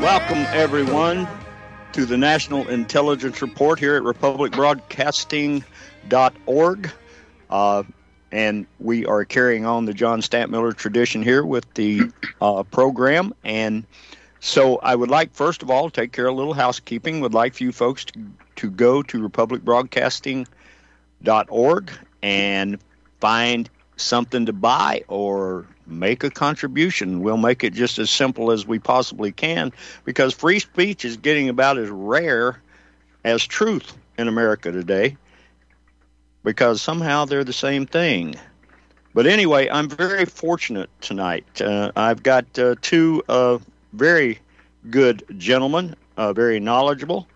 welcome everyone to the National Intelligence Report here at republicbroadcasting.org. Uh, and we are carrying on the John Stadtmiller tradition here with the uh, program. And so I would like, first of all, to take care of a little housekeeping. Would like for you folks to, to go to republicbroadcasting.org and find something to buy or make a contribution. We'll make it just as simple as we possibly can because free speech is getting about as rare as truth in America today because somehow they're the same thing. But anyway, I'm very fortunate tonight. Uh, I've got uh, two uh, very good gentlemen, uh, very knowledgeable.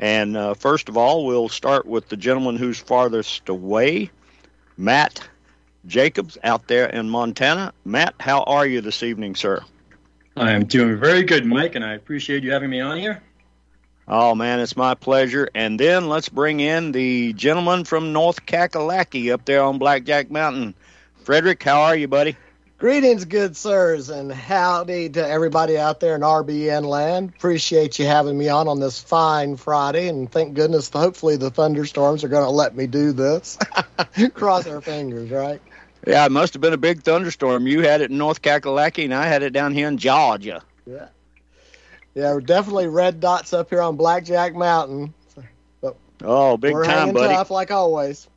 And uh, first of all, we'll start with the gentleman who's farthest away, Matt Jacobs out there in Montana. Matt, how are you this evening, sir? I am doing very good, Mike, and I appreciate you having me on here. Oh, man, it's my pleasure. And then let's bring in the gentleman from North Kakalaki up there on Blackjack Mountain. Frederick, how are you, buddy? Greetings, good sirs, and howdy to everybody out there in RBN land. Appreciate you having me on on this fine Friday, and thank goodness, hopefully, the thunderstorms are going to let me do this. Cross our fingers, right? Yeah, it must have been a big thunderstorm. You had it in North Kakalaki, and I had it down here in Georgia. Yeah. Yeah, we're definitely red dots up here on Blackjack Mountain. But Oh, big we're time, hanging buddy. tough like always.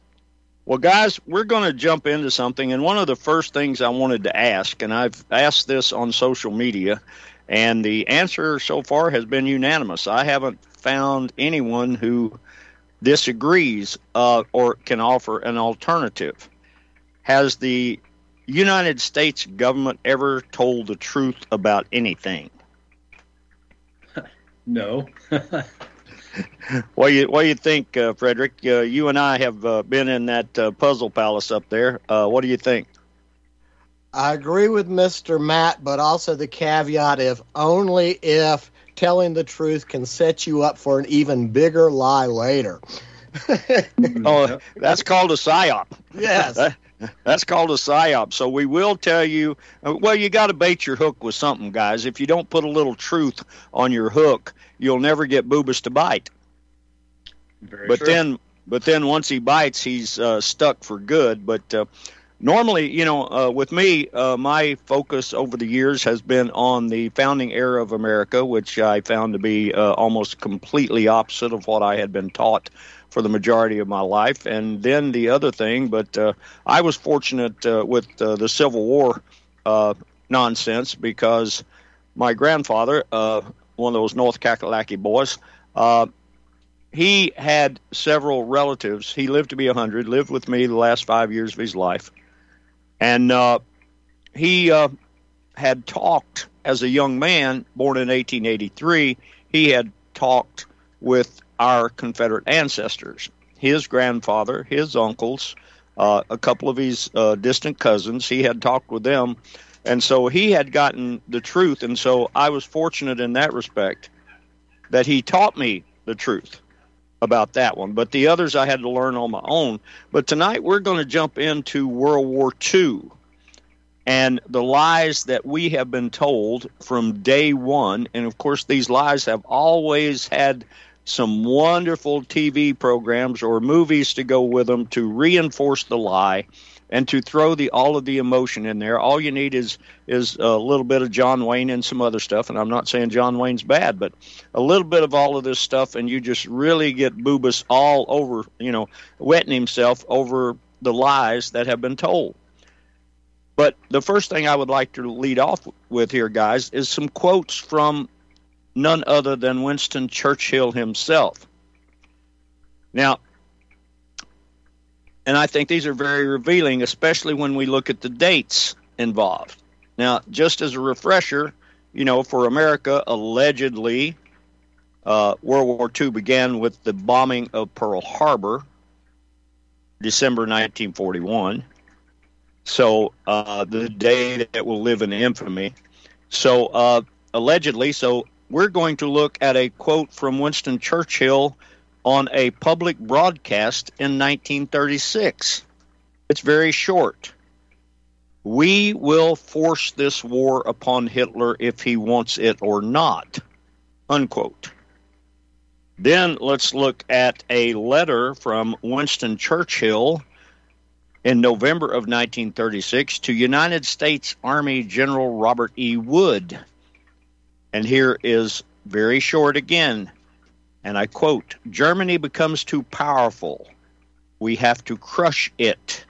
Well, guys, we're going to jump into something, and one of the first things I wanted to ask, and I've asked this on social media, and the answer so far has been unanimous. I haven't found anyone who disagrees uh, or can offer an alternative. Has the United States government ever told the truth about anything? No. What do you what do you think, uh, Frederick? Uh, you and I have uh, been in that uh, puzzle palace up there. Uh, what do you think? I agree with Mr. Matt, but also the caveat if only if telling the truth can set you up for an even bigger lie later. Oh, that's called a psyop. yes. That- That's called a psyop. So we will tell you. uh, Well, you got to bait your hook with something, guys. If you don't put a little truth on your hook, you'll never get Boobas to bite. Very but true. then, but then once he bites, he's uh, stuck for good. But uh, normally, you know, uh, with me, uh, my focus over the years has been on the founding era of America, which I found to be uh, almost completely opposite of what I had been taught for the majority of my life. And then the other thing, but uh, I was fortunate uh, with uh, the Civil War uh, nonsense because my grandfather, uh, one of those North Kakalaki boys, uh, he had several relatives. He lived to be 100, lived with me the last five years of his life. And he had talked as a young man, born in 1883, he had talked with our Confederate ancestors. His grandfather, his uncles, uh, a couple of his uh, distant cousins, he had talked with them. And so he had gotten the truth. And so I was fortunate in that respect that he taught me the truth about that one. But the others I had to learn on my own. But tonight we're going to jump into World War II and the lies that we have been told from day one. And of course, these lies have always had some wonderful TV programs or movies to go with them to reinforce the lie and to throw the all of the emotion in there. All you need is is a little bit of John Wayne and some other stuff. And I'm not saying John Wayne's bad, but a little bit of all of this stuff, and you just really get Boobas all over, you know, wetting himself over the lies that have been told. But the first thing I would like to lead off with here, guys, is some quotes from none other than Winston Churchill himself. Now, and I think these are very revealing, especially when we look at the dates involved. Now, just as a refresher, you know, for America, allegedly, uh, World War II began with the bombing of Pearl Harbor, December 1941. So, uh, the day that will live in infamy. So, uh, allegedly, so we're going to look at a quote from Winston Churchill on a public broadcast in 1936. It's very short. We will force this war upon Hitler if he wants it or not. Unquote. Then let's look at a letter from Winston Churchill in November of 1936 to United States Army General Robert E. Wood. And here is very short again and I quote Germany becomes too powerful. We have to crush it.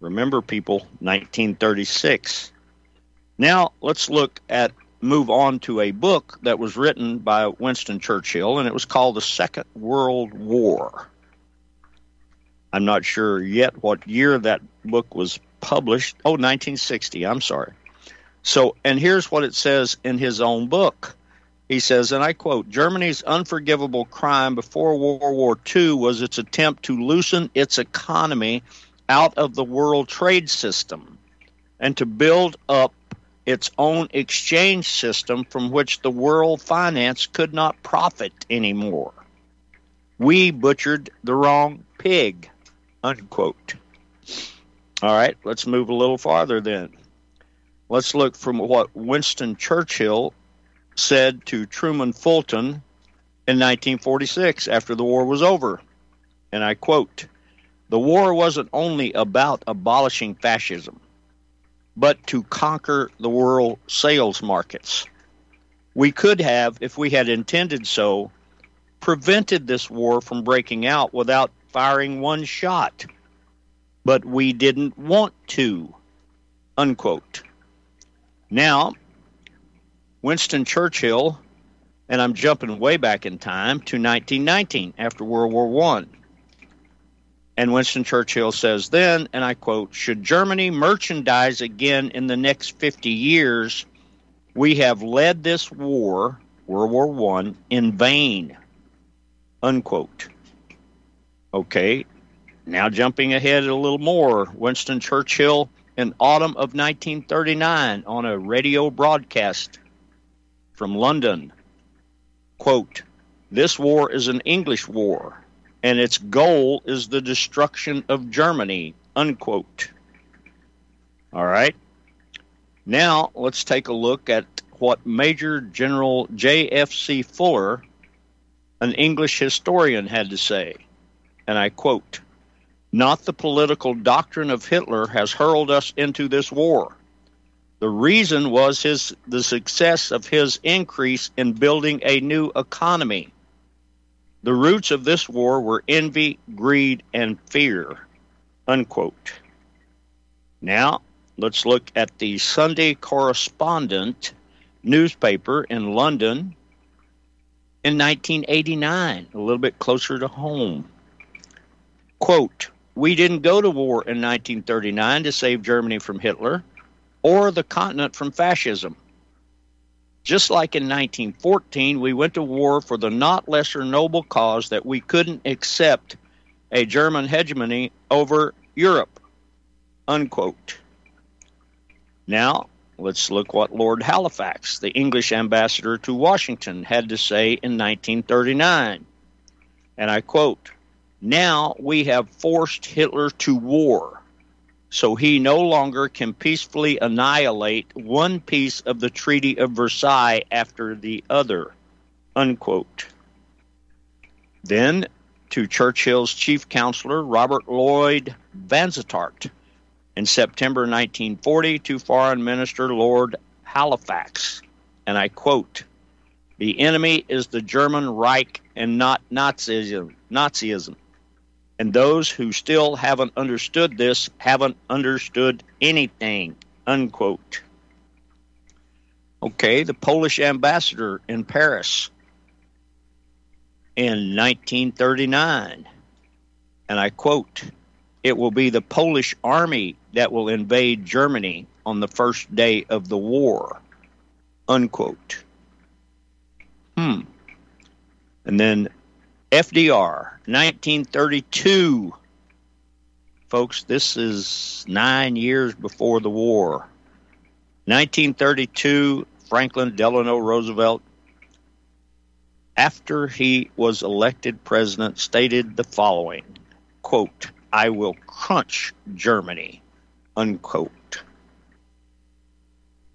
Remember, people, 1936. Now let's look at, move on to a book that was written by Winston Churchill, and it was called The Second World War. I'm not sure yet what year that book was published. Oh, 1960. I'm sorry. So, and here's what it says in his own book. He says, and I quote Germany's unforgivable crime before World War II was its attempt to loosen its economy out of the world trade system and to build up its own exchange system from which the world finance could not profit anymore. We butchered the wrong pig. Unquote. All right, let's move a little farther then. Let's look from what Winston Churchill said to Truman Fulton in 1946 after the war was over. And I quote The war wasn't only about abolishing fascism, but to conquer the world sales markets. We could have, if we had intended so, prevented this war from breaking out without firing one shot. But we didn't want to. Unquote. Now, Winston Churchill, and I'm jumping way back in time to 1919 after World War One. And Winston Churchill says then, and I quote, Should Germany merchandise again in the next 50 years, we have led this war, World War One, in vain. Unquote. Okay, now jumping ahead a little more, Winston Churchill in autumn of 1939 on a radio broadcast from London. Quote, this war is an English war, and its goal is the destruction of Germany. Unquote. All right. Now let's take a look at what Major General J.F.C. Fuller, an English historian, had to say. And I quote Not the political doctrine of Hitler has hurled us into this war. The reason was his the success of his increase in building a new economy. The roots of this war were envy, greed, and fear. Unquote. Now, let's look at the Sunday Correspondent newspaper in London in 1989, a little bit closer to home. Quote, We didn't go to war in 1939 to save Germany from Hitler or the continent from fascism. Just like in 1914, we went to war for the not lesser noble cause that we couldn't accept a German hegemony over Europe. Unquote. Now, let's look what Lord Halifax, the English ambassador to Washington, had to say in 1939. And I quote Now we have forced Hitler to war so he no longer can peacefully annihilate one piece of the Treaty of Versailles after the other. Unquote. Then to Churchill's chief counselor, Robert Lloyd Vansittart, in September 1940 to Foreign Minister Lord Halifax. And I quote The enemy is the German Reich and not Nazism. Nazism. And those who still haven't understood this haven't understood anything. Unquote. Okay, the Polish ambassador in Paris in 1939. And I quote, it will be the Polish army that will invade Germany on the first day of the war. Unquote. Hmm. And then FDR, 1932. Folks, this is nine years before the war. 1932, Franklin Delano Roosevelt, after he was elected president, stated the following quote, I will crunch Germany, unquote.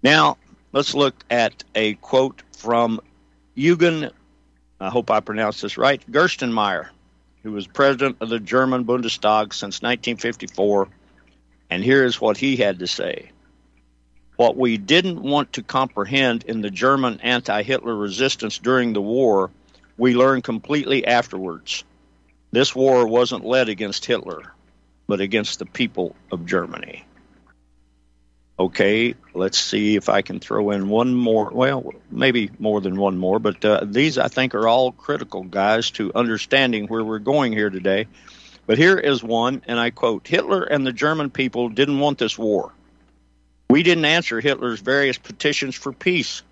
Now, let's look at a quote from Eugen I hope I pronounced this right, Gerstenmaier, who was president of the German Bundestag since 1954. And here is what he had to say. What we didn't want to comprehend in the German anti Hitler resistance during the war, we learned completely afterwards. This war wasn't led against Hitler, but against the people of Germany. Okay, let's see if I can throw in one more. Well, maybe more than one more, but uh, these I think are all critical, guys, to understanding where we're going here today. But here is one, and I quote Hitler and the German people didn't want this war. We didn't answer Hitler's various petitions for peace.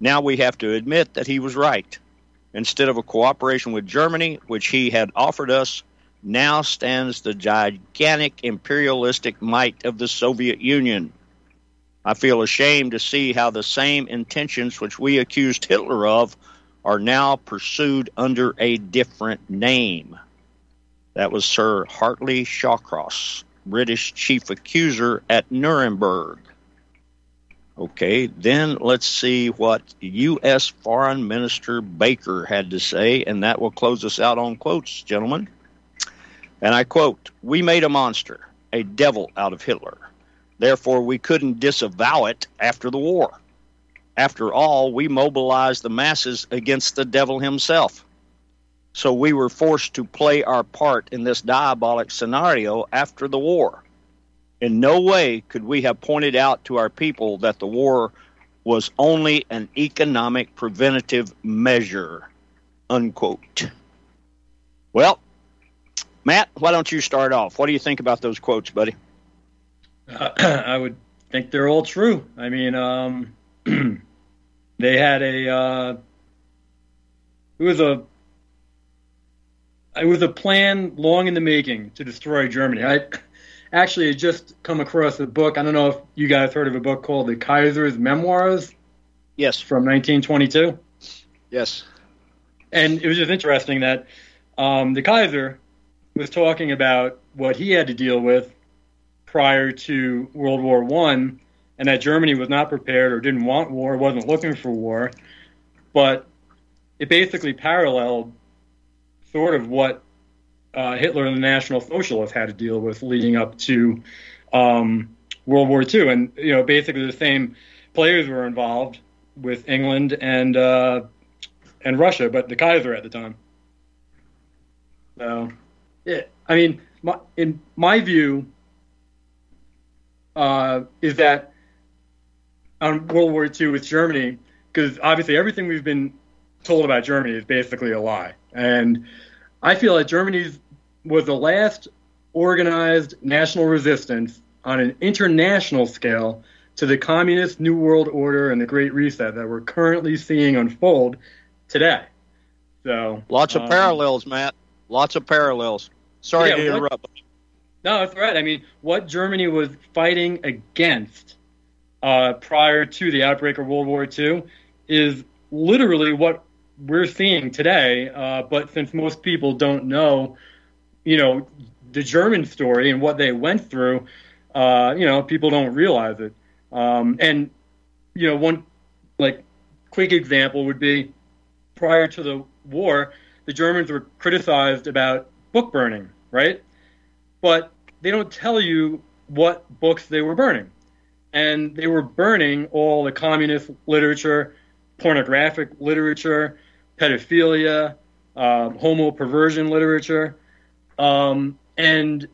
Now we have to admit that he was right. Instead of a cooperation with Germany, which he had offered us, now stands the gigantic imperialistic might of the Soviet Union I feel ashamed to see how the same intentions which we accused Hitler of are now pursued under a different name. That was Sir Hartley Shawcross, British chief accuser at Nuremberg. Okay, then let's see what U.S. Foreign Minister Baker had to say, and that will close us out on quotes, gentlemen. And I quote We made a monster, a devil out of Hitler. Therefore, we couldn't disavow it after the war. After all, we mobilized the masses against the devil himself. So we were forced to play our part in this diabolic scenario after the war. In no way could we have pointed out to our people that the war was only an economic preventative measure. Unquote. Well, Matt, why don't you start off? What do you think about those quotes, buddy? Uh, I would think they're all true. I mean, um, they had a uh, it was a it was a plan long in the making to destroy Germany. I actually had just come across a book. I don't know if you guys heard of a book called The Kaiser's Memoirs. Yes, from 1922. Yes, and it was just interesting that um, the Kaiser was talking about what he had to deal with prior to World War One, and that Germany was not prepared or didn't want war, wasn't looking for war, but it basically paralleled sort of what uh, Hitler and the National Socialists had to deal with leading up to um, World War II, and you know basically the same players were involved with England and uh, and Russia, but the Kaiser at the time. So, yeah, I mean, my, in my view, uh, is that on World War II with Germany, because obviously everything we've been told about Germany is basically a lie. And I feel like Germany's was the last organized national resistance on an international scale to the communist New World Order and the Great Reset that we're currently seeing unfold today. So lots of um, parallels, Matt. Lots of parallels. Sorry yeah, to interrupt. What, no, that's right. I mean, what Germany was fighting against uh, prior to the outbreak of World War II is literally what we're seeing today. Uh, but since most people don't know, you know, the German story and what they went through, uh, you know, people don't realize it. Um, and you know, one like quick example would be prior to the war, the Germans were criticized about book burning, right? But they don't tell you what books they were burning. And they were burning all the communist literature, pornographic literature, pedophilia, uh, homo perversion literature. Um, and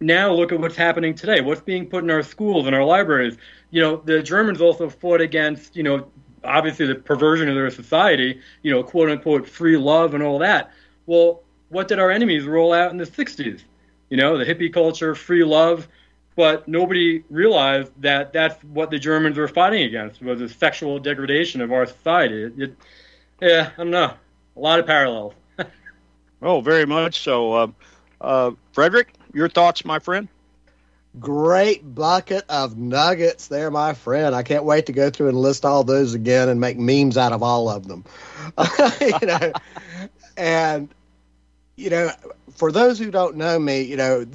now look at what's happening today. What's being put in our schools and our libraries? You know, the Germans also fought against, you know, obviously the perversion of their society, you know, quote unquote free love and all that. Well, what did our enemies roll out in the 60s? You know, the hippie culture, free love, but nobody realized that that's what the Germans were fighting against was the sexual degradation of our society. It, it, yeah, I don't know, a lot of parallels. oh, very much so. Uh, uh, Frederick, your thoughts, my friend? Great bucket of nuggets there, my friend. I can't wait to go through and list all those again and make memes out of all of them. you know, and you know, for those who don't know me, you know,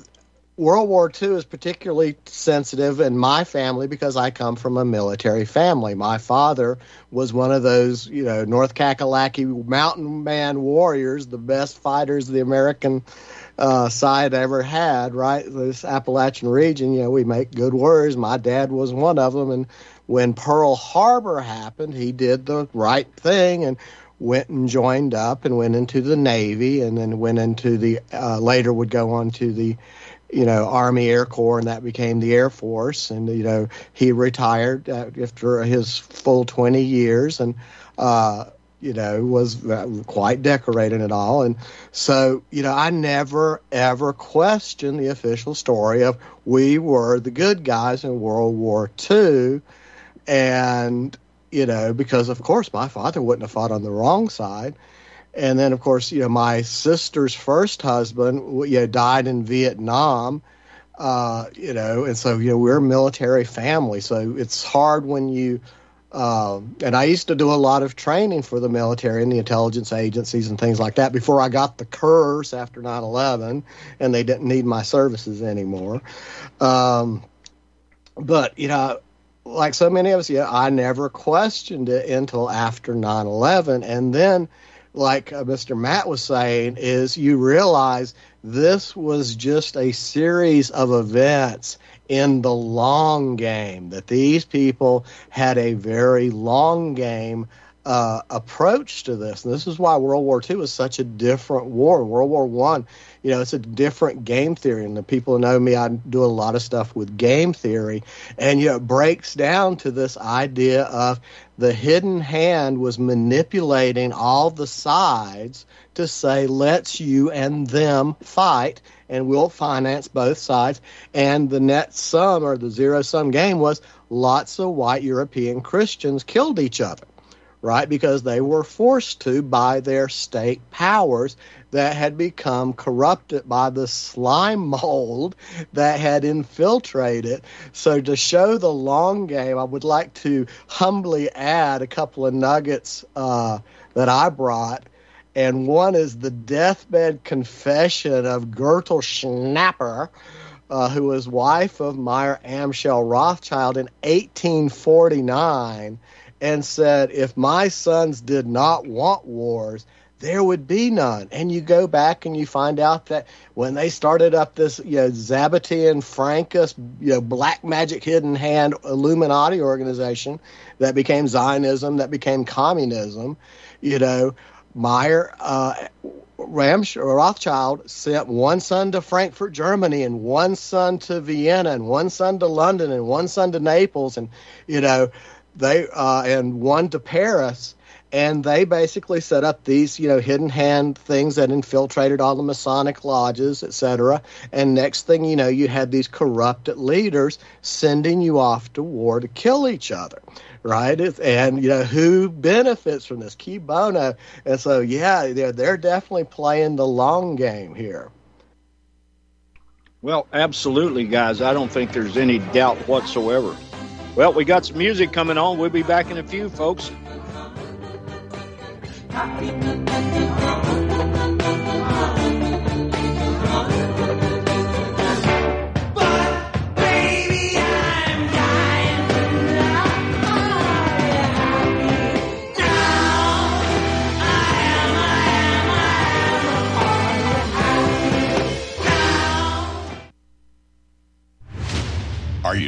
World War II is particularly sensitive in my family because I come from a military family. My father was one of those, you know, North Kakalaki mountain man warriors, the best fighters the American uh, side ever had, right? This Appalachian region, you know, we make good warriors. My dad was one of them. And when Pearl Harbor happened, he did the right thing and went and joined up and went into the Navy and then went into the, uh, later would go on to the, you know, Army Air Corps, and that became the Air Force. And you know, he retired after his full 20 years, and uh, you know, was uh, quite decorated and all. And so, you know, I never ever questioned the official story of we were the good guys in World War II. And, you know, because of course my father wouldn't have fought on the wrong side. And then, of course, you know, my sister's first husband, you know, died in Vietnam. Uh, you know, and so you know we're a military family, so it's hard when you um, and I used to do a lot of training for the military and the intelligence agencies and things like that before I got the curse after 9 11 and they didn't need my services anymore. Um, but, you know, like so many of us, yeah, I never questioned it until after 9 11. And then, like uh, Mr. Matt was saying, is you realize this was just a series of events in the long game, that these people had a very long game uh, approach to this. And this is why World War II is such a different war. World War One, you know, it's a different game theory. And the people who know me, I do a lot of stuff with game theory. And, you know, it breaks down to this idea of the hidden hand was manipulating all the sides to say, let's you and them fight and we'll finance both sides. And the net sum or the zero sum game was lots of white European Christians killed each other, right? Because they were forced to by their state powers that had become corrupted by the slime mold that had infiltrated. So, to show the long game, I would like to humbly add a couple of nuggets uh, that I brought and one is the deathbed confession of Gertel Schnapper, uh, who was wife of Meyer Amschel Rothschild in 1849, and said, If my sons did not want wars, there would be none. And you go back and you find out that when they started up this, you know, Sabbatean Frankist, you know, black magic hidden hand Illuminati organization that became Zionism, that became communism, you know, Meyer uh, Ramsch, Rothschild sent one son to Frankfurt, Germany, and one son to Vienna, and one son to London, and one son to Naples, and you know, they uh, and one to Paris, and they basically set up these you know hidden hand things that infiltrated all the Masonic lodges, etc. And next thing you know, you had these corrupted leaders sending you off to war to kill each other right? and you know who benefits from this? Cui bono. And so yeah, they're they're definitely playing the long game here. Well, absolutely, guys. I don't think there's any doubt whatsoever. Well, we got some music coming on. We'll be back in a few, folks. Are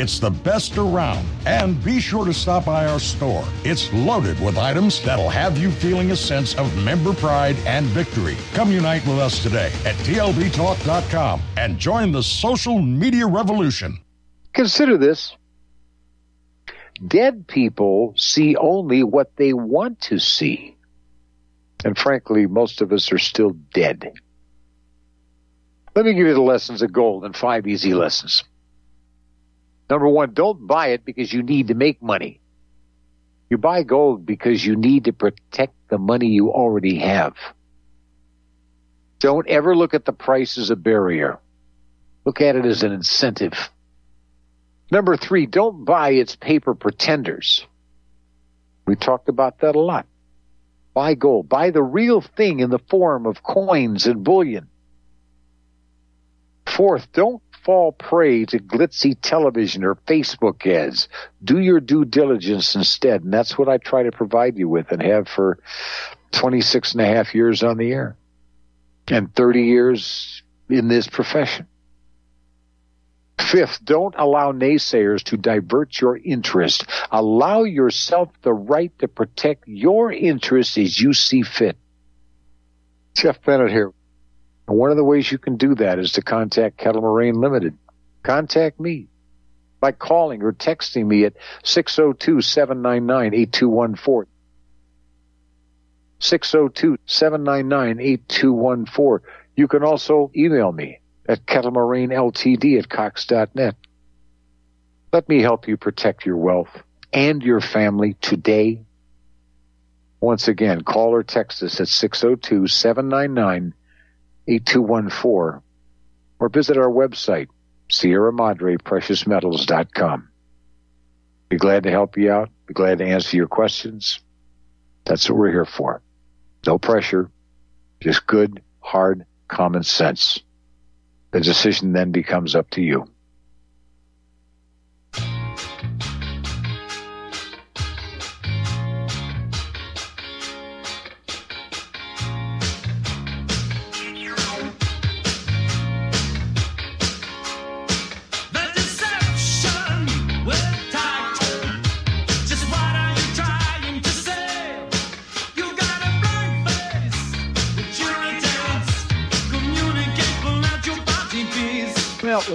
It's the best around. And be sure to stop by our store. It's loaded with items that'll have you feeling a sense of member pride and victory. Come unite with us today at TLBTalk.com and join the social media revolution. Consider this. Dead people see only what they want to see. And frankly, most of us are still dead. Let me give you the lessons of gold and five easy lessons. Number one, don't buy it because you need to make money. You buy gold because you need to protect the money you already have. Don't ever look at the price as a barrier. Look at it as an incentive. Number three, don't buy its paper pretenders. We talked about that a lot. Buy gold. Buy the real thing in the form of coins and bullion. Fourth, don't fall prey to glitzy television or Facebook ads. Do your due diligence instead. And that's what I try to provide you with and have for 26 and a half years on the air and 30 years in this profession. Fifth, don't allow naysayers to divert your interest. Allow yourself the right to protect your interests as you see fit. Jeff Bennett here. And one of the ways you can do that is to contact Kettle Moraine Limited. Contact me by calling or texting me at 602-799-8214. 602-799-8214. You can also email me at kettlemoraineltd at cox.net. Let me help you protect your wealth and your family today. Once again, call or text us at 602 799 8214 or visit our website, Sierra Madre Precious Metals.com. Be glad to help you out. Be glad to answer your questions. That's what we're here for. No pressure, just good, hard, common sense. The decision then becomes up to you.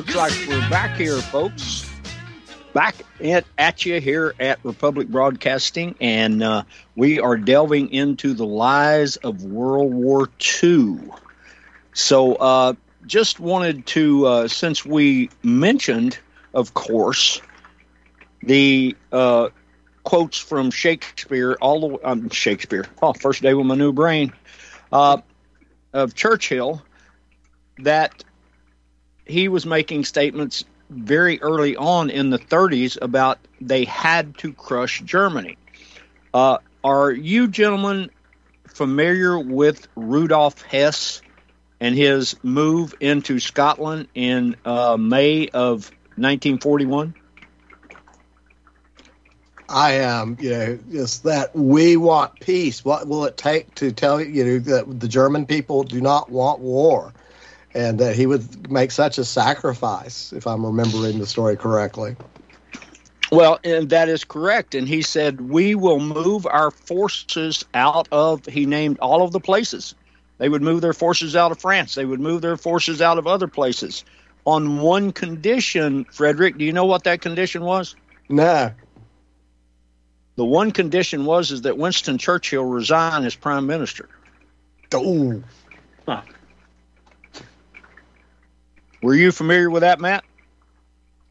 Looks like we're back here, folks. Back at, at you here at Republic Broadcasting, and uh, we are delving into the lies of World War II. So, uh, just wanted to, uh, since we mentioned, of course, the uh, quotes from Shakespeare, all the um, Shakespeare. Oh, first day with my new brain uh, of Churchill, that he was making statements very early on in the 30s about they had to crush Germany. Uh, are you gentlemen familiar with Rudolf Hess and his move into Scotland in uh, May of 1941? I am. You know, it's that we want peace. What will it take to tell you know that the German people do not want war? And that he would make such a sacrifice, if I'm remembering the story correctly. Well, and that is correct. And he said, We will move our forces out of, he named all of the places. They would move their forces out of France. They would move their forces out of other places. On one condition, Frederick, do you know what that condition was? No. The one condition was is that Winston Churchill resign as prime minister. Oh. Huh. Were you familiar with that, Matt?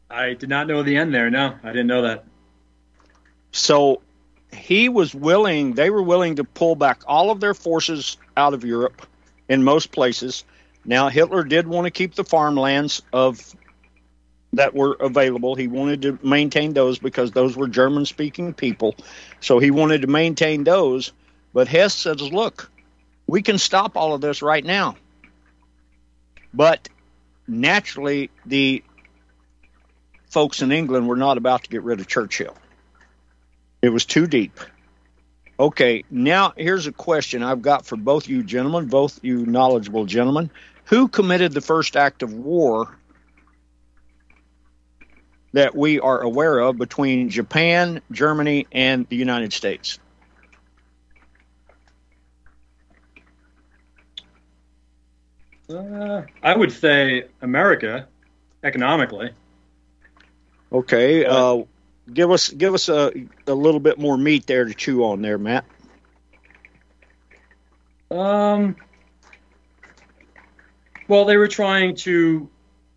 I did not know the end there. No, I didn't know that. So he was willing, they were willing to pull back all of their forces out of Europe in most places. Now, Hitler did want to keep the farmlands of that were available. He wanted to maintain those because those were German speaking people. So he wanted to maintain those. But Hess says, look, we can stop all of this right now. But naturally, the folks in England were not about to get rid of Churchill. It was too deep. Okay, now here's a question I've got for both you gentlemen, both you knowledgeable gentlemen. Who committed the first act of war that we are aware of between Japan, Germany, and the United States? Uh, I would say America, economically. Okay, uh, give us give us a, a little bit more meat there to chew on there, Matt. Um. Well, they were trying to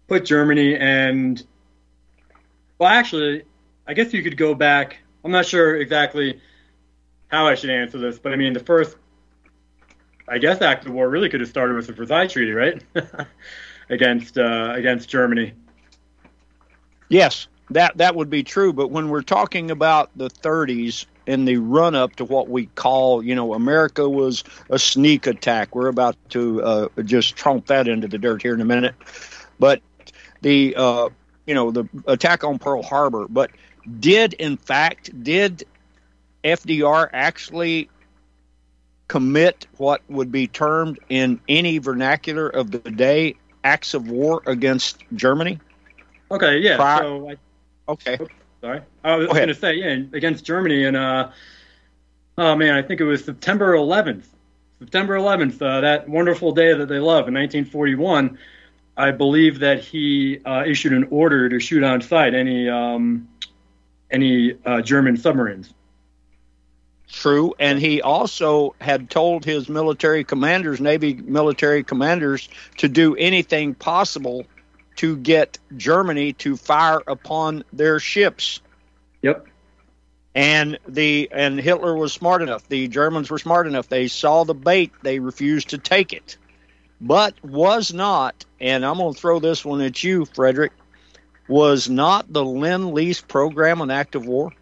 put Germany and well, actually, I guess you could go back. I'm not sure exactly how I should answer this, but I mean, the first, I guess, act of war really could have started with the Versailles Treaty, right? against uh, against Germany. Yes, that that would be true. But when we're talking about the 30s and the run up to what we call, you know, America was a sneak attack. We're about to uh, just trump that into the dirt here in a minute. But the uh, you know the attack on Pearl Harbor, but did in fact did FDR actually commit what would be termed in any vernacular of the day acts of war against Germany? Okay, yeah. Prior- so I, Okay. sorry, I was ahead. going to say yeah against Germany and uh, oh man, I think it was September 11th. September 11th, uh, that wonderful day that they love in 1941. I believe that he uh, issued an order to shoot on sight any um, any uh, German submarines. True, and he also had told his military commanders, Navy military commanders, to do anything possible to get Germany to fire upon their ships. Yep. And the and Hitler was smart enough. The Germans were smart enough. They saw the bait. They refused to take it. But was not, and I'm going to throw this one at you, Frederick. Was not the Lend Lease program an act of war?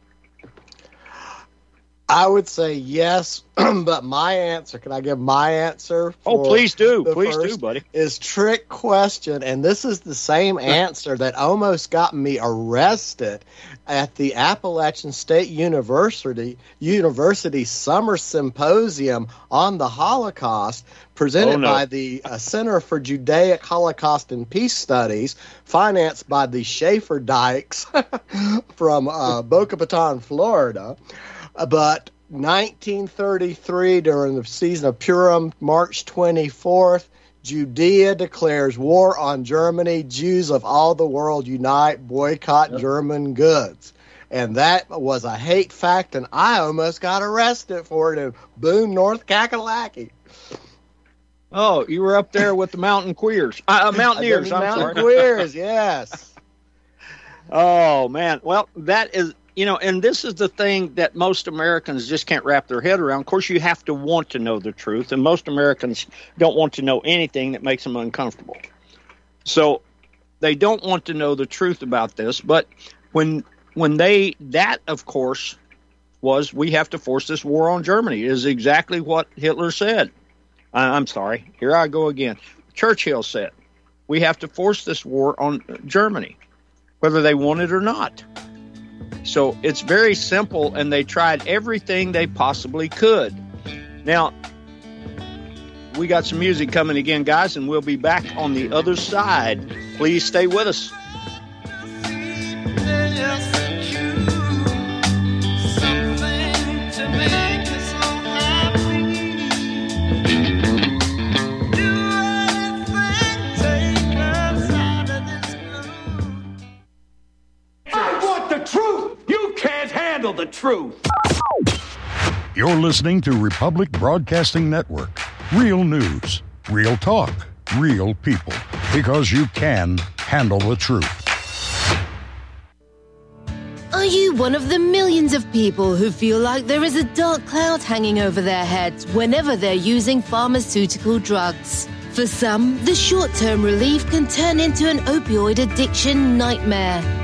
I would say yes, but my answer, can I give my answer? Oh, please do, please do, buddy. Is trick question, and this is the same answer that almost got me arrested at the Appalachian State University University Summer Symposium on the Holocaust, presented Oh, no. by the uh, Center for Judaic Holocaust and Peace Studies, financed by the Schaefer Dykes from uh, Boca Raton, Florida. But 1933, during the season of Purim, March 24th, Judea declares war on Germany. Jews of all the world unite, boycott German goods. And that was a hate fact, and I almost got arrested for it in Boone, North Kakalaki. Oh, you were up there with the mountain queers, uh, uh, mountaineers. I'm Mountain sorry. Queers, yes. Oh man, well that is you know, and this is the thing that most Americans just can't wrap their head around. Of course, you have to want to know the truth, and most Americans don't want to know anything that makes them uncomfortable. So they don't want to know the truth about this. But when when they that of course was we have to force this war on Germany is exactly what Hitler said. I'm sorry, here I go again. Churchill said we have to force this war on Germany, whether they want it or not. So it's very simple, and they tried everything they possibly could. Now, we got some music coming again, guys, and we'll be back on the other side. Please stay with us. The truth. You're listening to Republic Broadcasting Network. Real news, real talk, real people. Because you can handle the truth. Are you one of the millions of people who feel like there is a dark cloud hanging over their heads whenever they're using pharmaceutical drugs? For some, the short term relief can turn into an opioid addiction nightmare.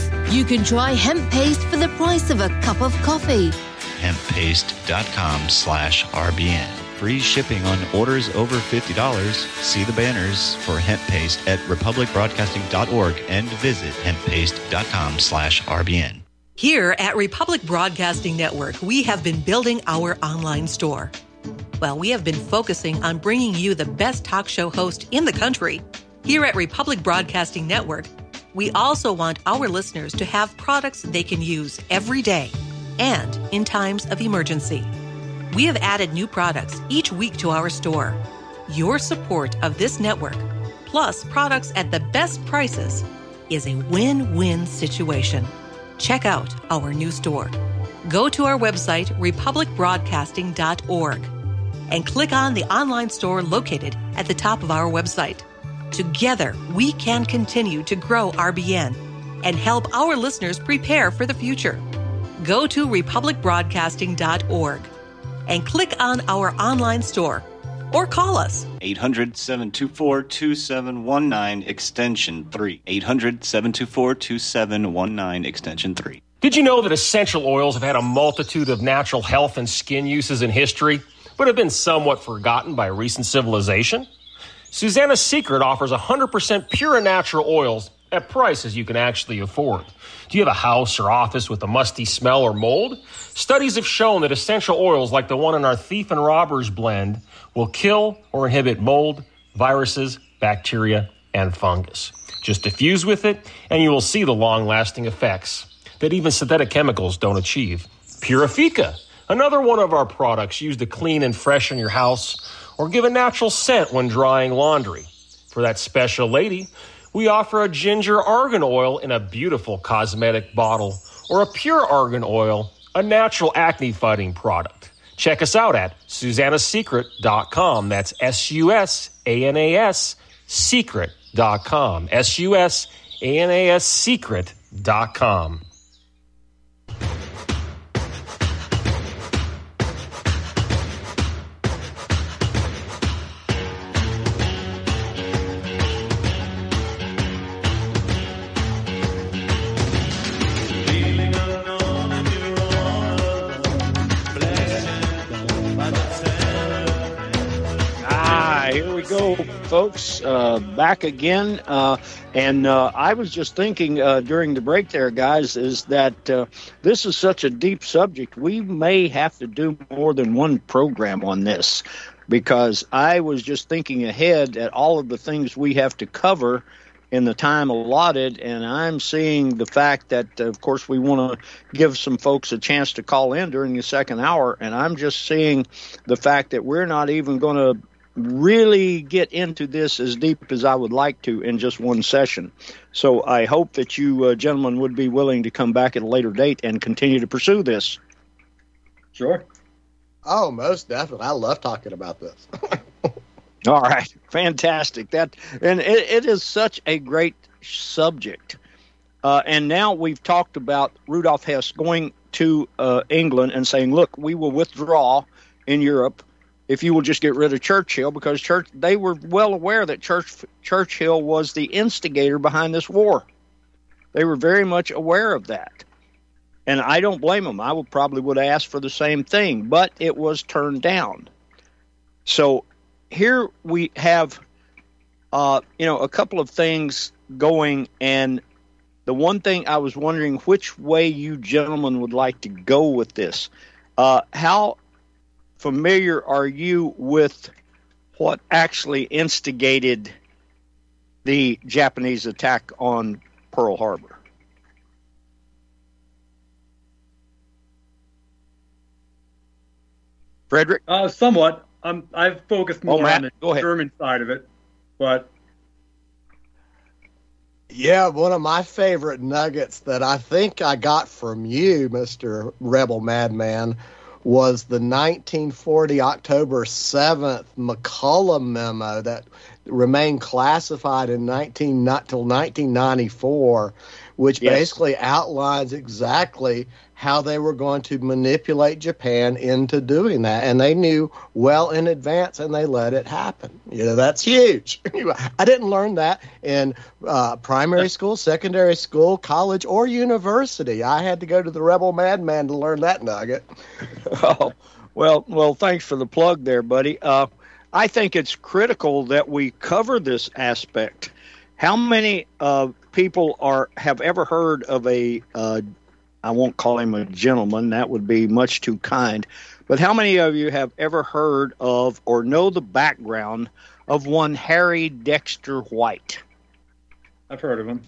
You can try hemp paste for the price of a cup of coffee. hemppaste.com slash RBN. Free shipping on orders over $50. See the banners for hemp paste at republicbroadcasting.org and visit hemppaste.com slash RBN. Here at Republic Broadcasting Network, we have been building our online store. Well, we have been focusing on bringing you the best talk show host in the country. Here at Republic Broadcasting Network, we also want our listeners to have products they can use every day and in times of emergency. We have added new products each week to our store. Your support of this network, plus products at the best prices, is a win win situation. Check out our new store. Go to our website, republicbroadcasting.org, and click on the online store located at the top of our website. Together, we can continue to grow RBN and help our listeners prepare for the future. Go to republicbroadcasting.org and click on our online store or call us 800 724 2719 extension 3. 800 724 2719 extension 3. Did you know that essential oils have had a multitude of natural health and skin uses in history, but have been somewhat forgotten by recent civilization? Susana's Secret offers 100% pure and natural oils at prices you can actually afford. Do you have a house or office with a musty smell or mold? Studies have shown that essential oils like the one in our Thief and Robbers blend will kill or inhibit mold, viruses, bacteria, and fungus. Just diffuse with it, and you will see the long lasting effects that even synthetic chemicals don't achieve. Purifica, another one of our products used to clean and freshen your house or give a natural scent when drying laundry. For that special lady, we offer a ginger argan oil in a beautiful cosmetic bottle or a pure argan oil, a natural acne fighting product. Check us out at susanassecret.com. That's S U S A N A S secret.com. S U S A N A S secret.com. folks. Uh, back again. Uh, and uh, I was just thinking uh, during the break there, guys, is that uh, this is such a deep subject. We may have to do more than one program on this because I was just thinking ahead at all of the things we have to cover in the time allotted, and I'm seeing the fact that, of course, we want to give some folks a chance to call in during the second hour, and I'm just seeing the fact that we're not even going to really get into this as deep as I would like to in just one session. So I hope that you uh, gentlemen would be willing to come back at a later date and continue to pursue this. Sure. Oh, most definitely. I love talking about this. All right, fantastic. That and it, it is such a great subject. Uh, and now we've talked about Rudolf Hess going to uh, England and saying, "Look, we will withdraw in Europe if you will just get rid of Churchill," because Church they were well aware that Church, Churchill was the instigator behind this war. They were very much aware of that, and I don't blame them. I would probably would ask for the same thing, but it was turned down. So here we have, uh, you know, a couple of things going, and the one thing I was wondering which way you gentlemen would like to go with this. Uh, how familiar are you with what actually instigated the Japanese attack on Pearl Harbor? Frederick? Uh, somewhat. I'm, I've focused more Oh, on the go ahead. German side of it, but Yeah, one of my favorite nuggets that I think I got from you, Mr. Rebel Madman, was the 1940 October 7th McCollum memo that remained classified in 19 not till 1994, which Yes. basically outlines exactly how they were going to manipulate Japan into doing that, and they knew well in advance, and they let it happen. You know that's huge. I didn't learn that in uh, primary school, secondary school, college, or university. I had to go to the Rebel Madman to learn that nugget. Oh, well, well, thanks for the plug there, buddy. Uh, I think it's critical that we cover this aspect. How many uh, people are have ever heard of a? Uh, I won't call him a gentleman; that would be much too kind. But how many of you have ever heard of or know the background of one Harry Dexter White? I've heard of him.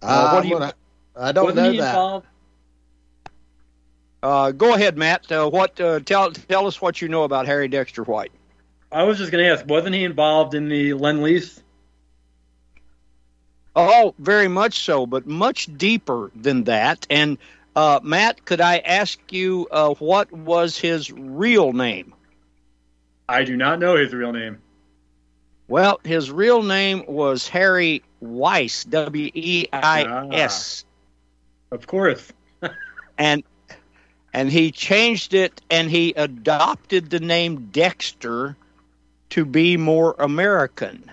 Uh, what I'm do you- gonna- I don't Wasn't know he that. involved? Uh, go ahead, Matt. Uh, what? Uh, tell tell us what you know about Harry Dexter White. I was just going to ask, wasn't he involved in the Lend Lease? Oh, very much so, but much deeper than that. And uh, Matt, could I ask you uh, what was his real name? I do not know his real name. Well, his real name was Harry Weiss, W E I S, Of course. and and he changed it and he adopted the name Dexter to be more American.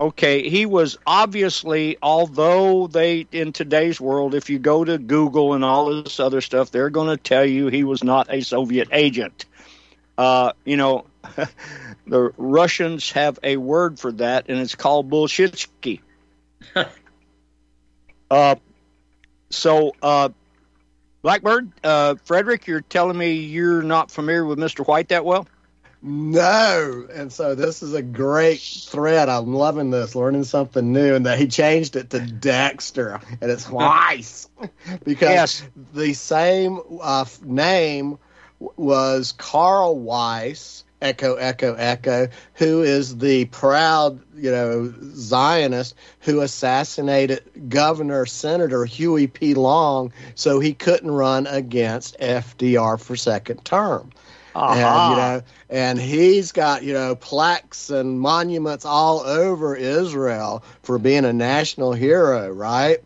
Okay, he was obviously, although they, in today's world, if you go to Google and all this other stuff, they're going to tell you he was not a Soviet agent. Uh, you know, the Russians have a word for that, and it's called bullshitsky. uh, so, uh, Blackbird, uh, Frederick, you're telling me you're not familiar with Mr. White that well? No, and so this is a great thread. I'm loving this, learning something new, and that he changed it to Dexter, and it's Weiss because Yes. the same uh, name was Carl Weiss, Echo, Echo, Echo, who is the proud, you know, Zionist who assassinated Governor Senator Huey P. Long, so he couldn't run against FDR for second term and you know and he's got you know plaques and monuments all over israel for being a national hero right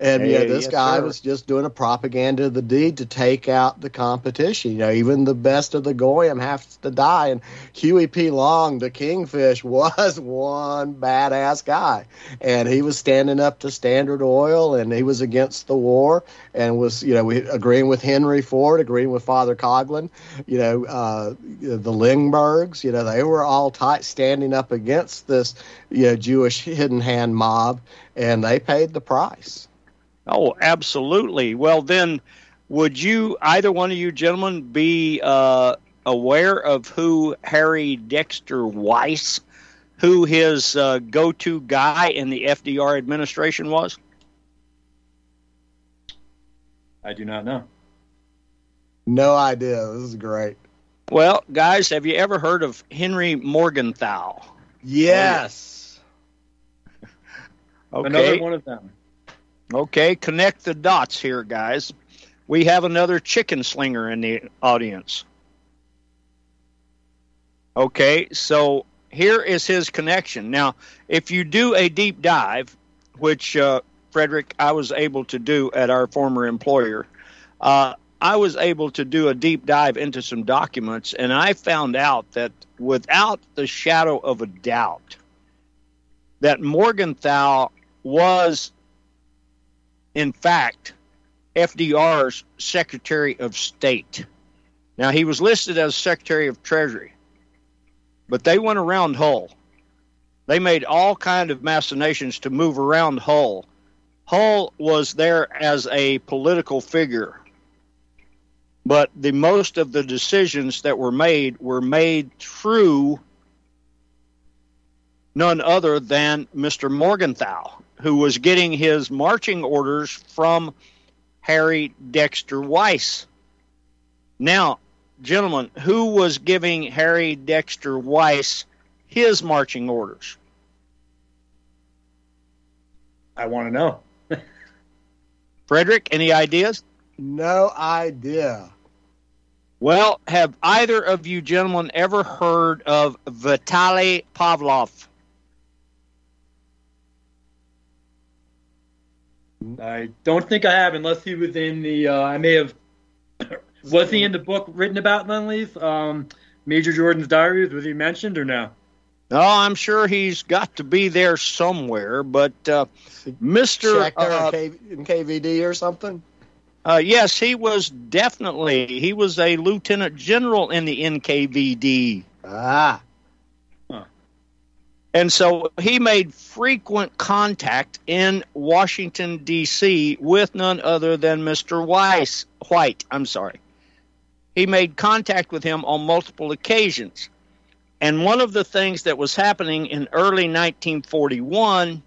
and yeah, this yes, guy sir. was just doing a propaganda of the deed to take out the competition. You know, even the best of the goyim has to die. And Huey P. Long, the kingfish, was one badass guy, and he was standing up to Standard Oil, and he was against the war, and was you know we agreeing with Henry Ford, agreeing with Father Coughlin, you know uh, the Lindberghs, you know they were all tight standing up against this you know Jewish hidden hand mob, and they paid the price. Oh, absolutely. Well, then, would you, either one of you gentlemen, be uh, aware of who Harry Dexter Weiss, who his uh, go to guy in the FDR administration was? I do not know. No idea. This is great. Well, guys, have you ever heard of Henry Morgenthau? Yes. Okay. Another one of them. Okay, connect the dots here, guys. We have another chicken slinger in the audience. Okay, so here is his connection. Now, if you do a deep dive, which uh, Frederick, I was able to do at our former employer, uh, I was able to do a deep dive into some documents, and I found out that without the shadow of a doubt, that Morgenthau was in fact, FDR's Secretary of State. Now, he was listed as Secretary of Treasury, but they went around Hull. They made all kind of machinations to move around Hull. Hull was there as a political figure, but the most of the decisions that were made were made through none other than Mr. Morgenthau, who was getting his marching orders from Harry Dexter Weiss. Now, gentlemen, who was giving Harry Dexter Weiss his marching orders? I want to know. Frederick, any ideas? No idea. Well, have either of you gentlemen ever heard of Vitaly Pavlov? I don't think I have, unless he was in the. Uh, I may have. was he in the book written about Lend-Lease? Um, Major Jordan's Diaries? Was he mentioned or no? No, I'm sure he's got to be there somewhere. But uh, Mister Check there uh, NKVD or something. Uh, yes, he was definitely. He was a lieutenant general in the NKVD. Ah. And so he made frequent contact in Washington, D.C. with none other than Mr. Weiss, White. I'm sorry. He made contact with him on multiple occasions. And one of the things that was happening in early 1941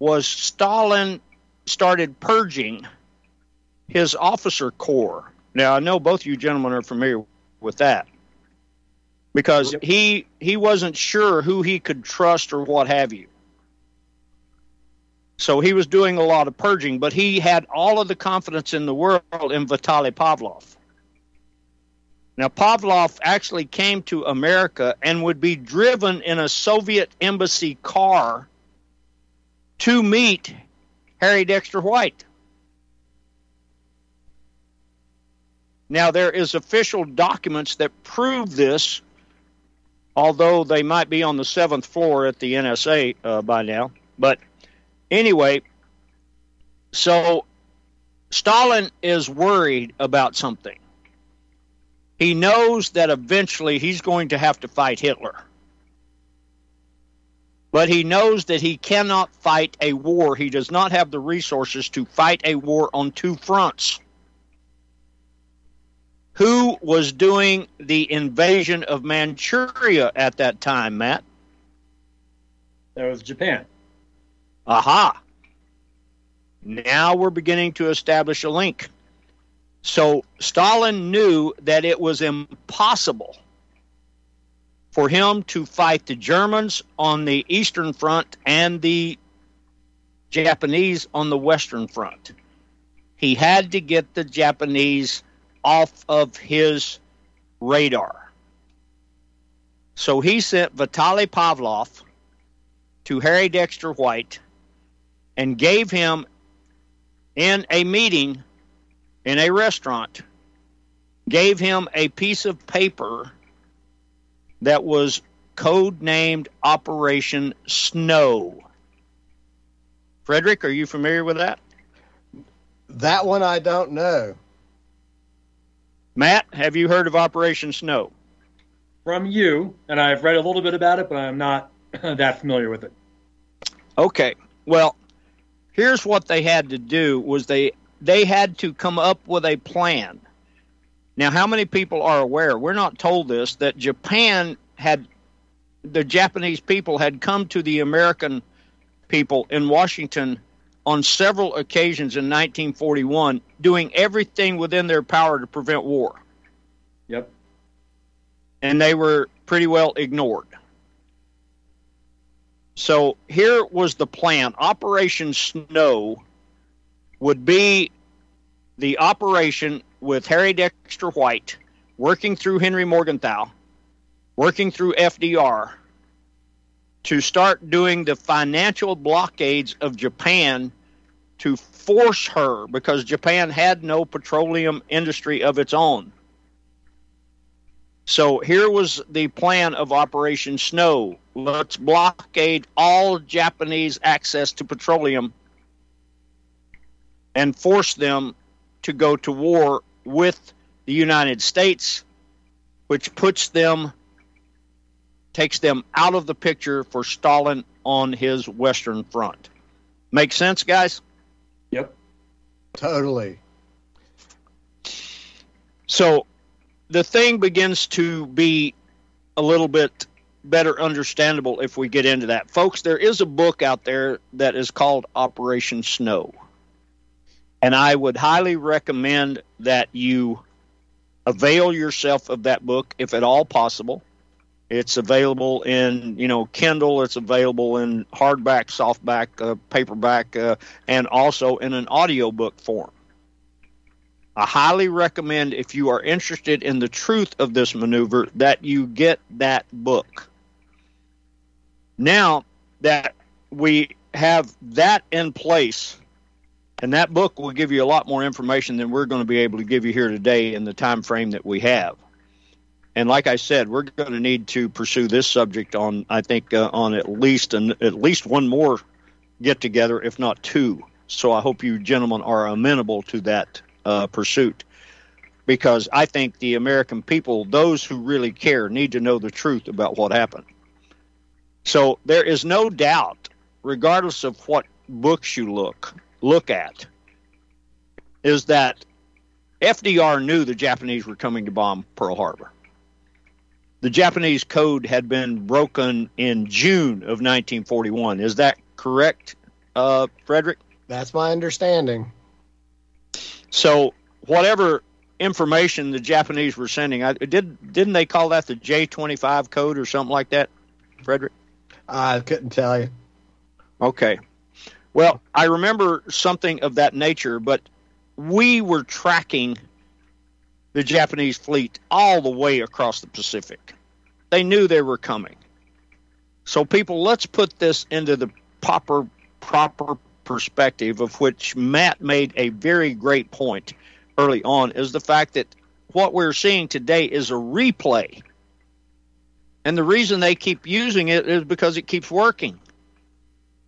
was Stalin started purging his officer corps. Now, I know both of you gentlemen are familiar with that because he he wasn't sure who he could trust or what have you. So he was doing a lot of purging, but he had all of the confidence in the world in Vitaly Pavlov. Now Pavlov actually came to America and would be driven in a Soviet embassy car to meet Harry Dexter White. Now there is official documents that prove this although they might be on the seventh floor at the NSA uh, by now. But anyway, so Stalin is worried about something. He knows that eventually he's going to have to fight Hitler. But he knows that he cannot fight a war. He does not have the resources to fight a war on two fronts who was doing the invasion of Manchuria at that time, Matt? That was Japan. Aha. Now we're beginning to establish a link. So Stalin knew that it was impossible for him to fight the Germans on the Eastern Front and the Japanese on the Western Front. He had to get the Japanese off of his radar. So he sent Vitaly Pavlov to Harry Dexter White and gave him in a meeting in a restaurant gave him a piece of paper that was code named Operation Snow. Frederick, are you familiar with that? That one I don't know. Matt, have you heard of Operation Snow? From you, and I've read a little bit about it, but I'm not that familiar with it. Okay. Well, here's what they had to do was they they had to come up with a plan. Now, how many people are aware? We're not told this that Japan had the Japanese people had come to the American people in Washington on several occasions in 1941 doing everything within their power to prevent war. Yep. And they were pretty well ignored. So here was the plan Operation Snow would be the operation with Harry Dexter White working through Henry Morgenthau, working through FDR to start doing the financial blockades of Japan to force her because Japan had no petroleum industry of its own. So here was the plan of Operation Snow. Let's blockade all Japanese access to petroleum and force them to go to war with the United States, which puts them takes them out of the picture for Stalin on his Western Front. Make sense, guys? Yep. Totally. So the thing begins to be a little bit better understandable if we get into that. Folks, there is a book out there that is called Operation Snow. And I would highly recommend that you Avail yourself of that book if at all possible. It's available in you know Kindle. It's available in hardback, softback, uh, paperback, uh, and also in an audiobook form. I highly recommend if you are interested in the truth of this maneuver that you get that book. Now that we have that in place, and that book will give you a lot more information than we're going to be able to give you here today in the time frame that we have. And like I said, we're going to need to pursue this subject on, I think, uh, on at least an, at least one more get together, if not two. So I hope you gentlemen are amenable to that uh, pursuit, because I think the American people, those who really care, need to know the truth about what happened. So there is no doubt, regardless of what books you look look at, is that FDR knew the Japanese were coming to bomb Pearl Harbor the Japanese code had been broken in June of 1941. Is that correct, uh, Frederick? That's my understanding. So, whatever information the Japanese were sending, I, did didn't they call that the J25 code or something like that, Frederick? I couldn't tell you. Okay. Well, I remember something of that nature, but we were tracking the Japanese fleet all the way across the Pacific. They knew they were coming. So, people, let's put this into the proper proper perspective of which Matt made a very great point early on is the fact that what we're seeing today is a replay. And the reason they keep using it is because it keeps working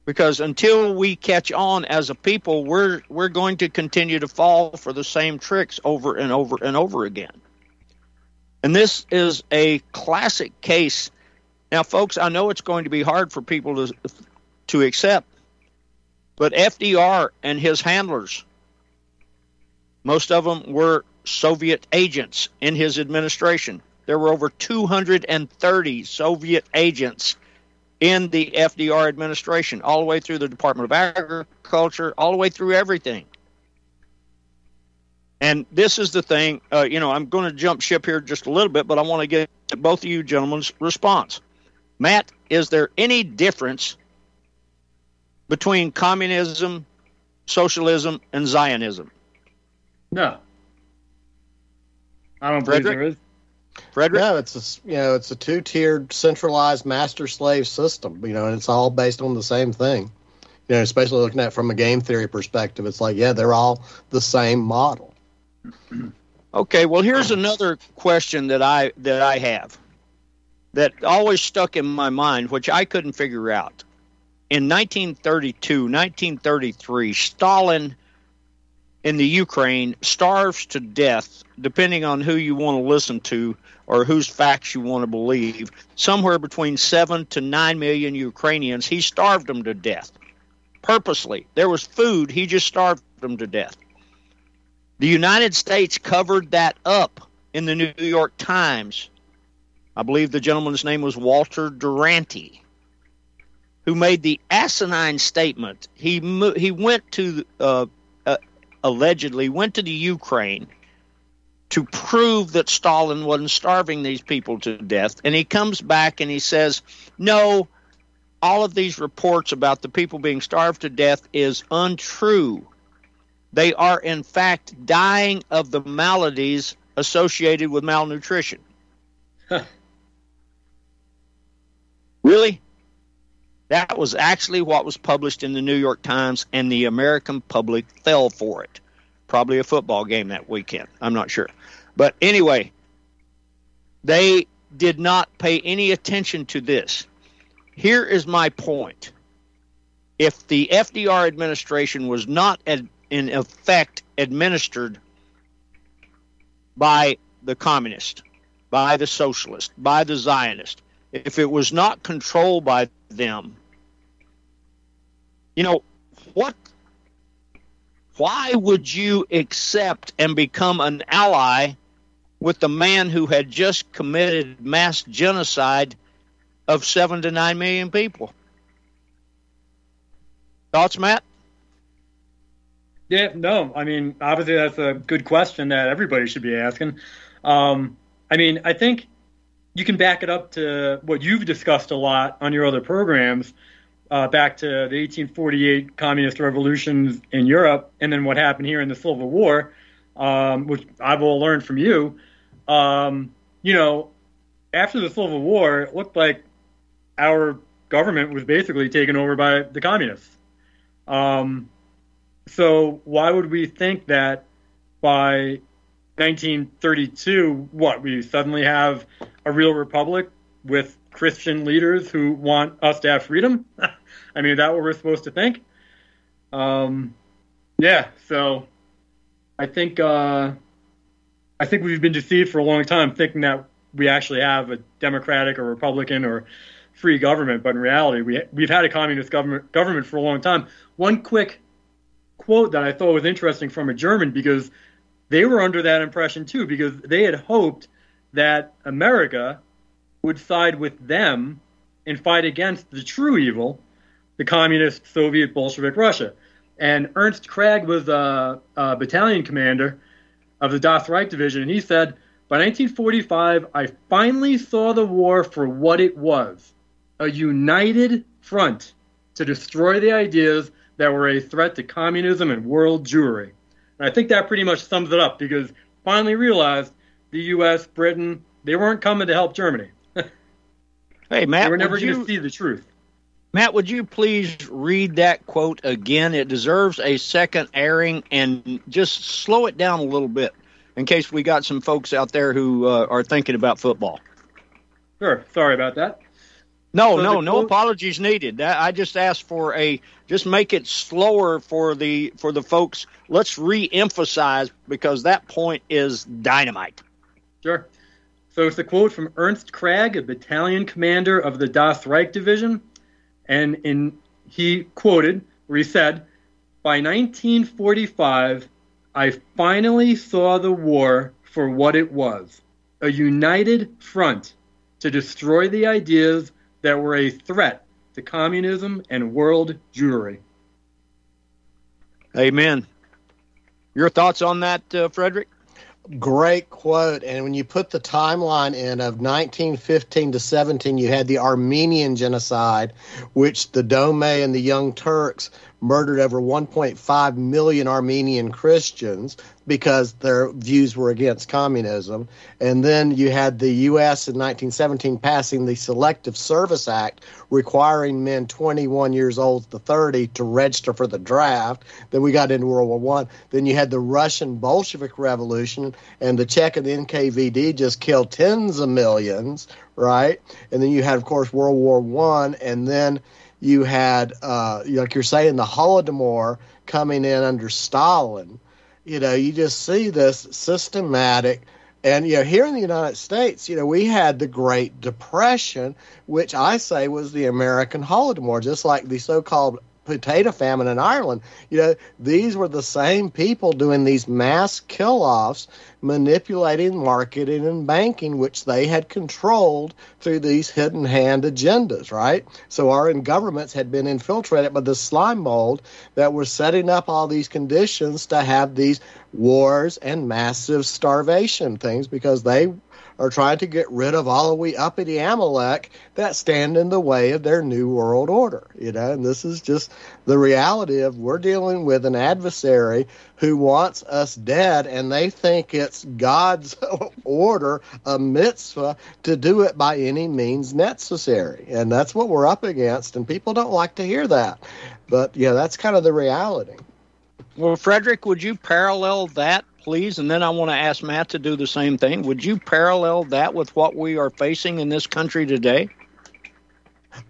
because until we catch on as a people we're we're going to continue to fall for the same tricks over and over and over again. And this is a classic case. Now folks i know it's going to be hard for people to to accept but fdr and his handlers most of them were soviet agents in his administration. There were over 230 soviet agents in the FDR administration, all the way through the Department of Agriculture, all the way through everything. And this is the thing, uh, you know, I'm going to jump ship here just a little bit, but I want to get both of you gentlemen's response. Matt, is there any difference between communism, socialism, and Zionism? No. I don't Frederick? believe there is. Frederick? Yeah, it's a you know it's a two tiered centralized master slave system. You know, and it's all based on the same thing. You know, especially looking at it from a game theory perspective, it's like yeah, they're all the same model. Okay, well here's another question that I that I have that always stuck in my mind, which I couldn't figure out. In 1932, 1933, Stalin in the Ukraine starves to death, depending on who you want to listen to or whose facts you want to believe, somewhere between seven to nine million Ukrainians. He starved them to death purposely. There was food, he just starved them to death. The United States covered that up in the New York Times. I believe the gentleman's name was Walter Duranty, who made the asinine statement. He he went to uh, uh, allegedly went to the Ukraine to prove that Stalin wasn't starving these people to death. And he comes back and he says, no, all of these reports about the people being starved to death is untrue. They are, in fact, dying of the maladies associated with malnutrition. really? That was actually what was published in the New York Times, and the American public fell for it. Probably a football game that weekend. I'm not sure. But anyway, they did not pay any attention to this. Here is my point. If the FDR administration was not ad, in effect administered by the communist, by the socialist, by the Zionist, if it was not controlled by them, you know, what why would you accept and become an ally with the man who had just committed mass genocide of seven to nine million people. Thoughts, Matt? Yeah, no. I mean, obviously, that's a good question that everybody should be asking. Um, I mean, I think you can back it up to what you've discussed a lot on your other programs, uh, back to the 1848 communist revolutions in Europe, and then what happened here in the Civil War, um, which I've all learned from you. Um, you know, after the Civil War, it looked like our government was basically taken over by the communists. Um, so why would we think that by 1932, what we suddenly have a real republic with Christian leaders who want us to have freedom? I mean, is that what we're supposed to think? Um, yeah. So I think uh, I think we've been deceived for a long time, thinking that we actually have a democratic or republican or free government, but in reality, we we've had a communist government government for a long time. One quick quote that I thought was interesting from a German because they were under that impression too, because they had hoped that America would side with them and fight against the true evil, the communist Soviet Bolshevik Russia. And Ernst Krag was a, a battalion commander of the Das Reich Division, and he said, By 1945, I finally saw the war for what it was a united front to destroy the ideas that were a threat to communism and world Jewry. And I think that pretty much sums it up because finally realized the U.S., Britain, they weren't coming to help Germany. Hey, Matt, were never going to see the truth. Matt, would you please read that quote again? It deserves a second airing and just slow it down a little bit in case we got some folks out there who uh, are thinking about football. Sure. Sorry about that. No, so no, no apologies needed. I just asked for a just make it slower for the for the folks. Let's re-emphasize because that point is dynamite. Sure. So it's a quote from Ernst Krag, a battalion commander of the Das Reich Division, and in he quoted where he said, "By 1945, I finally saw the war for what it was: a united front to destroy the ideas." that were a threat to communism and world Jewry. Amen. Your thoughts on that, uh, Frederick? Great quote. And when you put the timeline in of 1915 to 17, you had the Armenian genocide, which the Dönmeh and the Young Turks murdered over 1.5 million Armenian Christians because their views were against communism. And then you had the U.S. in 1917 passing the Selective Service Act, requiring men 21 years old to 30 to register for the draft. Then we got into World War One. Then you had the Russian Bolshevik Revolution, and the Cheka and the NKVD just killed tens of millions, right? And then you had, of course, World War One, and then you had, uh, like you're saying, the Holodomor coming in under Stalin you know, you just see this systematic. And you know, here in the United States, you know, we had the Great Depression, which I say was the American Holodomor, just like the so-called potato famine in Ireland. You know, these were the same people doing these mass kill offs, manipulating marketing and banking, which they had controlled through these hidden hand agendas, right? So our governments had been infiltrated by the slime mold that were setting up all these conditions to have these wars and massive starvation things because they are trying to get rid of all of we uppity Amalek that stand in the way of their new world order. You know, and this is just the reality of we're dealing with an adversary who wants us dead, and they think it's God's order, a mitzvah, to do it by any means necessary. And that's what we're up against, and people don't like to hear that. But yeah, that's kind of the reality. Well, Frederick, would you parallel that please? And then I want to ask Matt to do the same thing. Would you parallel that with what we are facing in this country today?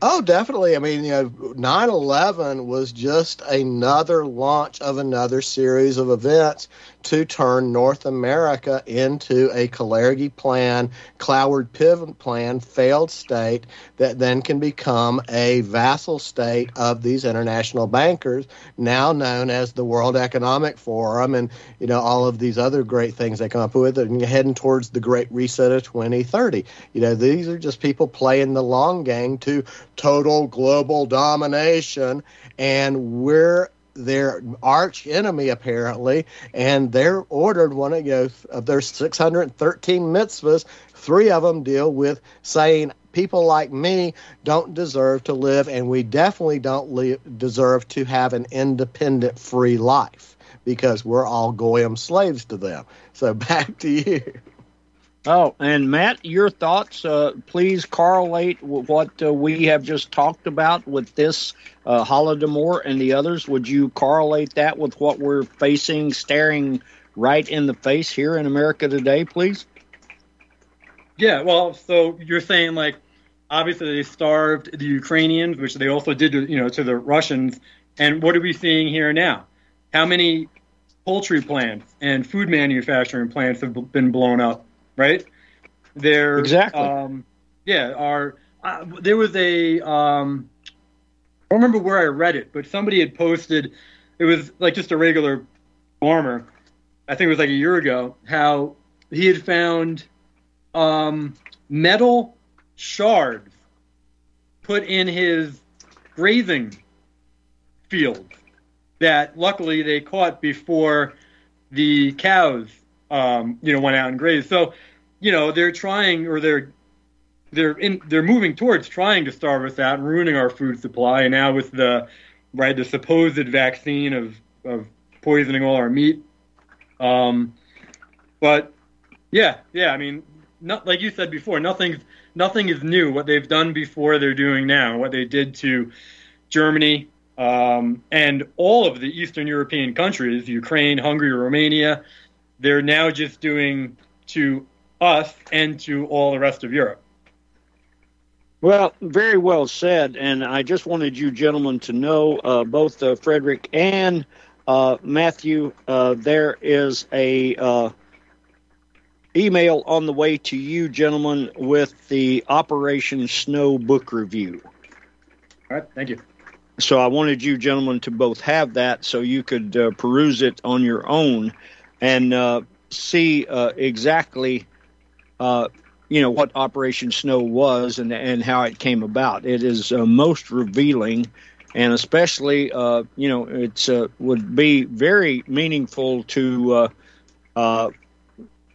Oh, definitely. I mean, you know, 9 11 was just another launch of another series of events to turn North America into a Kalergi plan, Cloward Piven plan, failed state that then can become a vassal state of these international bankers, now known as the World Economic Forum, and you know all of these other great things they come up with, and you're heading towards the Great Reset of 2030. You know, these are just people playing the long game to total global domination, and we're their arch enemy apparently, and they're ordered one of you know, of their 613 mitzvahs. Three of them deal with saying people like me don't deserve to live, and we definitely don't deserve to have an independent, free life because we're all goyim slaves to them. So back to you. Oh, and Matt, your thoughts? Uh, please correlate what uh, we have just talked about with this uh, Holodomor and the others. Would you correlate that with what we're facing, staring right in the face here in America today, please? Yeah, well, so you're saying like obviously they starved the Ukrainians, which they also did, you know, to the Russians. And what are we seeing here now? How many poultry plants and food manufacturing plants have been blown up? Right? There exactly. Um, yeah, are uh, there was a um, I don't remember where I read it, but somebody had posted. It was like just a regular farmer. I think it was like a year ago. How he had found um, metal shards put in his grazing field that luckily they caught before the cows, um, you know, went out and grazed. So, you know, they're trying or they're they're in they're moving towards trying to starve us out and ruining our food supply. And now with the right the supposed vaccine of of poisoning all our meat. Um, but yeah, yeah, I mean, not like you said before, nothing's nothing is new. What they've done before, they're doing now. What they did to Germany um, and all of the Eastern European countries, Ukraine, Hungary, Romania, they're now just doing to us and to all the rest of Europe. Well, very well said. And I just wanted you gentlemen to know, uh, both uh, Frederick and uh, Matthew, uh, there is a uh, email on the way to you, gentlemen, with the Operation Snow book review. All right, thank you. So I wanted you gentlemen to both have that so you could uh, peruse it on your own and uh, see uh, exactly, uh, you know, what Operation Snow was and and how it came about. It is uh, most revealing, and especially, uh, you know, it's would be very meaningful to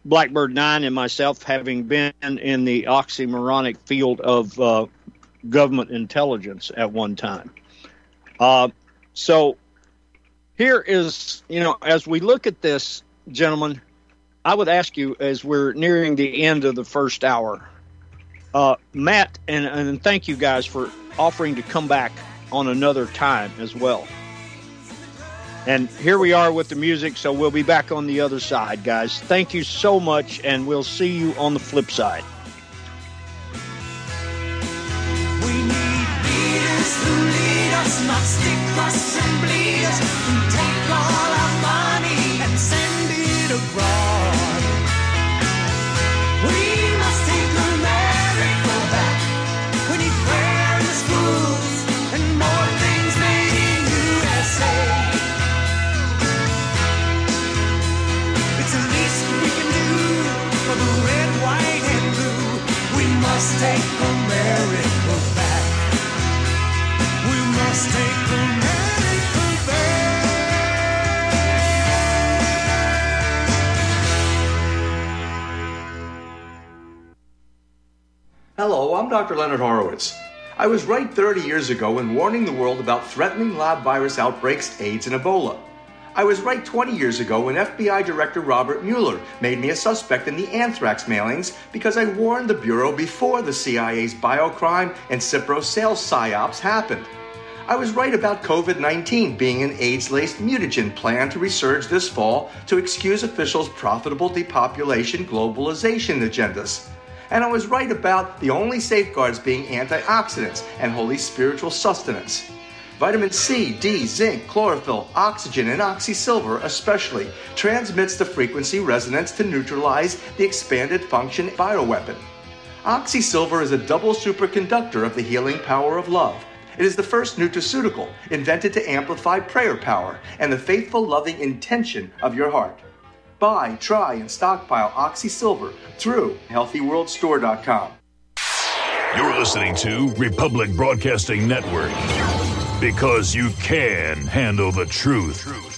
Blackbird Nine and myself, having been in the oxymoronic field of uh, government intelligence at one time. Uh, so here is, you know, as we look at this, gentlemen, I would ask you as we're nearing the end of the first hour, uh, Matt, and, and thank you guys for offering to come back on another time as well. And here we are with the music, so we'll be back on the other side, guys. Thank you so much, and we'll see you on the flip side. We need leaders who lead us, not stick us and bleed us, who take all Hello, I'm Dr. Leonard Horowitz. I was right 30 years ago in warning the world about threatening lab virus outbreaks, AIDS, and Ebola. I was right 20 years ago when FBI Director Robert Mueller made me a suspect in the anthrax mailings because I warned the Bureau before the CIA's biocrime and Cipro sales psyops happened. I was right about COVID 19 being an AIDS laced mutagen planned to resurge this fall to excuse officials' profitable depopulation globalization agendas. And I was right about the only safeguards being antioxidants and holy spiritual sustenance. Vitamin C, D, zinc, chlorophyll, oxygen, and oxysilver especially transmits the frequency resonance to neutralize the expanded function bioweapon. Oxysilver is a double superconductor of the healing power of love. It is the first nutraceutical invented to amplify prayer power and the faithful, loving intention of your heart. Buy, try, and stockpile Oxysilver through healthyworldstore.com. You're listening to Republic Broadcasting Network. Because you can handle the truth.